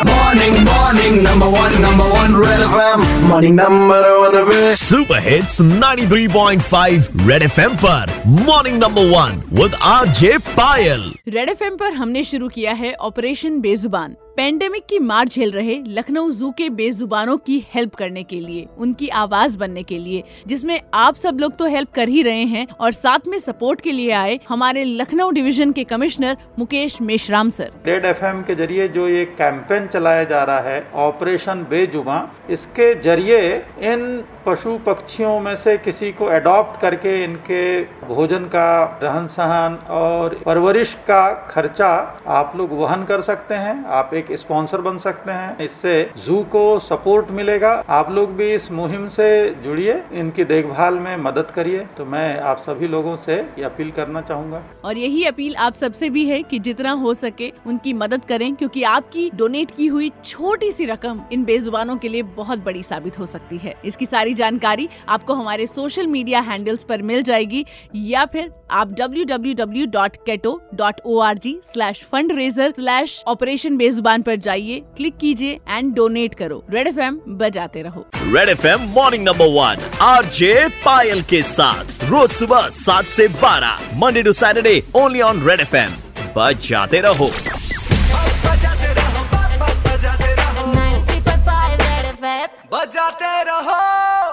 Morning, morning, number one, number one, Red FM. Morning, number one, पे super hits 93.5 red FM पर. Morning number one with RJ Payal Red F पर हमने शुरू किया है operation बेजुबान pandemic की मार झेल रहे लखनऊ जू के बेजुबानों की हेल्प करने के लिए उनकी आवाज़ बनने के लिए जिसमें आप सब लोग तो हेल्प कर ही रहे हैं और साथ में सपोर्ट के लिए आए हमारे लखनऊ डिवीज़न के commissioner Mukesh Meshram sir Red FM के ज़रिए जो ये कैंपेन चलाया जा रहा है, ऑपरेशन बेजुबा, इसके ज़रिए इन पशु पक्षियों में से किसी को एडॉप्ट करके इनके भोजन का, रहन सहन और परवरिश का खर्चा आप लोग वहन कर सकते हैं, आप एक स्पॉन्सर बन सकते हैं। इससे जू को सपोर्ट मिलेगा। आप लोग भी इस मुहिम से जुड़िए, इनकी देखभाल में मदद करिए। तो मैं आप सभी लोगों से ये अपील करना चाहूँगा। और यही अपील आप सबसे भी है कि जितना हो सके उनकी मदद करें, क्योंकि आपकी डोनेट की हुई छोटी सी रकम इन बेजुबानों के लिए बहुत बड़ी साबित हो सकती है। इसकी सारी जानकारी आपको हमारे सोशल मीडिया हैंडल्स पर मिल जाएगी, या फिर आप www.keto.org/fundraiser स्लैश ऑपरेशन बेजुबान पर जाइए क्लिक कीजिए एंड डोनेट करो। रेड एफएम बजाते रहो। Red FM morning number one RJ Payal के साथ। रोज सुबह सात से बारह Monday to Saturday only on Red FM बजाते रहो। बजाते रहो।